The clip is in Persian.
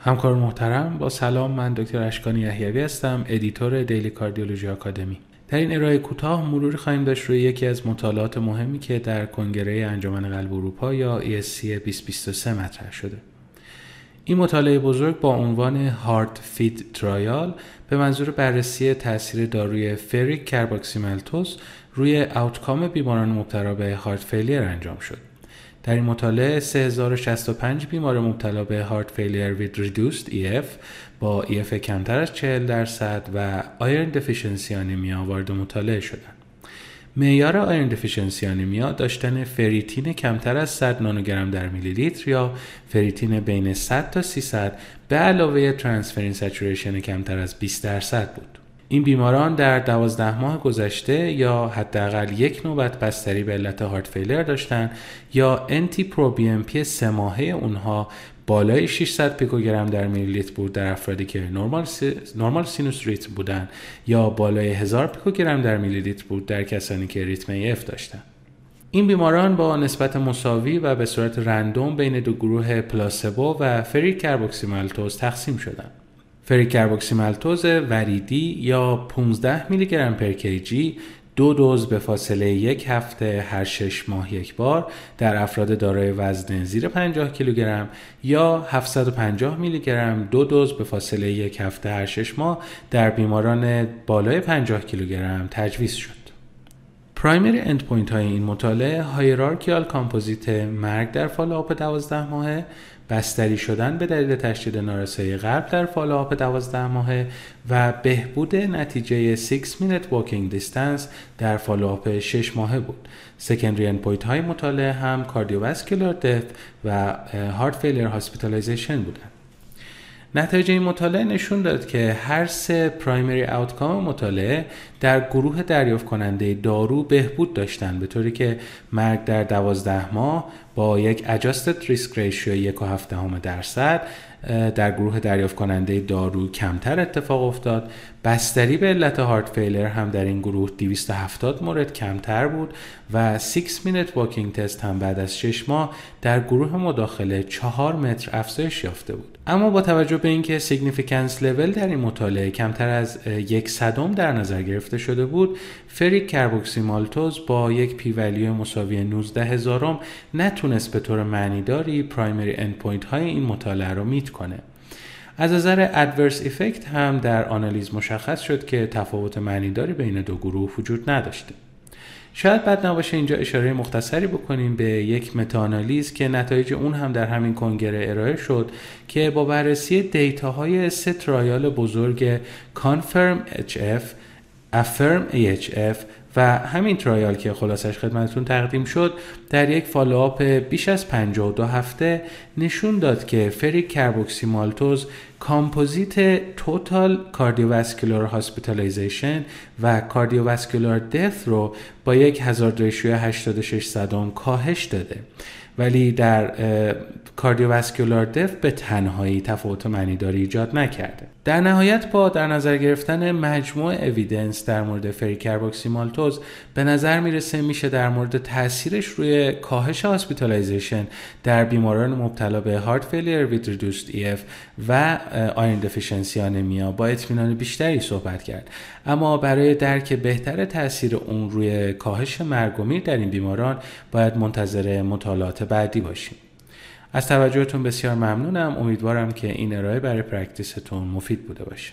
همکار محترم با سلام من دکتر اشکانی یحیوی هستم editor Daily Cardiology Academy در این ارائه کوتاه مروری خواهیم داشت روی یکی از مطالعات مهمی که در کنگره انجمن قلب اروپا یا ESC 2023 مطرح شده. این مطالعه بزرگ با عنوان HEART-FID trial به منظور بررسی تاثیر داروی ferric carboxymaltose روی outcome بیماران مبتلا به heart failure انجام شد. در این مطالعه 3065 بیمار مبتلا به heart failure with reduced EF با EF کمتر از 40 درصد و iron deficiency anemia وارد مطالعه شدند. معیار iron deficiency anemia داشتن فریتین کمتر از 100 نانوگرم در میلی لیتر یا فریتین بین 100 تا 300 به علاوه transferrin saturation کمتر از 20 درصد بود. این بیماران در دوازده ماه گذشته یا حداقل یک نوبت بستری به علت heart failure داشتند یا انتی پرو بی ام پی سه ماهه اونها بالای 600 پیکوگرم در میلی لیتر بود در افرادی که normal, si... normal sinus rhythm بودن یا بالای 1000 پیکوگرم در میلی لیتر بود در کسانی که ریتم AF داشتند. این بیماران با نسبت مساوی و به صورت رندوم بین دو گروه placebo و ferric carboxymaltose تقسیم شدند. ferric carboxymaltose وریدی یا 15 میلی گرم per kg دو دوز به فاصله یک هفته هر شش ماه یک بار در افراد دارای وزن زیر 50 کیلوگرم یا 750 میلی گرم دو دوز به فاصله یک هفته هر شش ماه در بیماران بالای 50 کیلوگرم تجویز شد. primary endpoint های این مطالعه hierarchical composite مرگ در follow-up 12 ماهه بستری شدن به دلیل تشدید نارسایی قلب در follow-up 12 ماهه و بهبود نتیجه 6 minute walking distance در follow-up 6 ماهه بود. secondary endpoint های مطالعه هم cardiovascular death و heart failure hospitalization بودند. نتایج این مطالعه نشون داد که هر سه primary outcome مطالعه در گروه دریافت کننده دارو بهبود داشتند به طوری که مرگ در دوازده ماه با یک adjusted risk ratio یک و هفته درصد در گروه دریافت کننده دارو کمتر اتفاق افتاد. بستری به علت heart failure هم در این گروه 270 مورد کمتر بود و 6 minute walking test هم بعد از 6 ماه در گروه مداخله 4 متر افزایش یافته بود. اما با توجه به اینکه significance level در این مطالعه کمتر از یک صدم در نظر گرفته شده بود ferric carboxymaltose با یک P value مساوی 19 هزارم نتونست به طور معنیداری primary endpoint های این مطالعه رو کنه. از نظر adverse effect هم در آنالیز مشخص شد که تفاوت معنیداری بین دو گروه وجود نداشته. شاید بد نباشه اینجا اشاره مختصری بکنیم به یک متاآنالیز که نتایج اون هم در همین کنگره ارائه شد که با بررسی data های سه trial بزرگ CONFIRM-HF، AFFIRM-AHF و همین trial که خلاصش خدمتتون تقدیم شد در یک follow-up بیش از 52 هفته نشون داد که ferric carboxymaltose composite total cardiovascular hospitalization و cardiovascular death رو با یک hazard ratio 86 صدم کاهش داده. ولی در cardiovascular death به تنهایی تفاوت معنیداری ایجاد نکرده. در نهایت با در نظر گرفتن مجموع evidence در مورد ferric carboxymaltose به نظر می‌رسه میشه در مورد تاثیرش روی کاهش hospitalization در بیماران مبتلا به heart failure with reduced EF و iron deficiency anemia با اطمینان بیشتری صحبت کرد. اما برای درک بهتر تاثیر اون روی کاهش مرگ و میر در این بیماران باید منتظر مطالعات بعدی باشیم. از توجهتون بسیار ممنونم. امیدوارم که این ارائه برای practice تون مفید بوده باشه.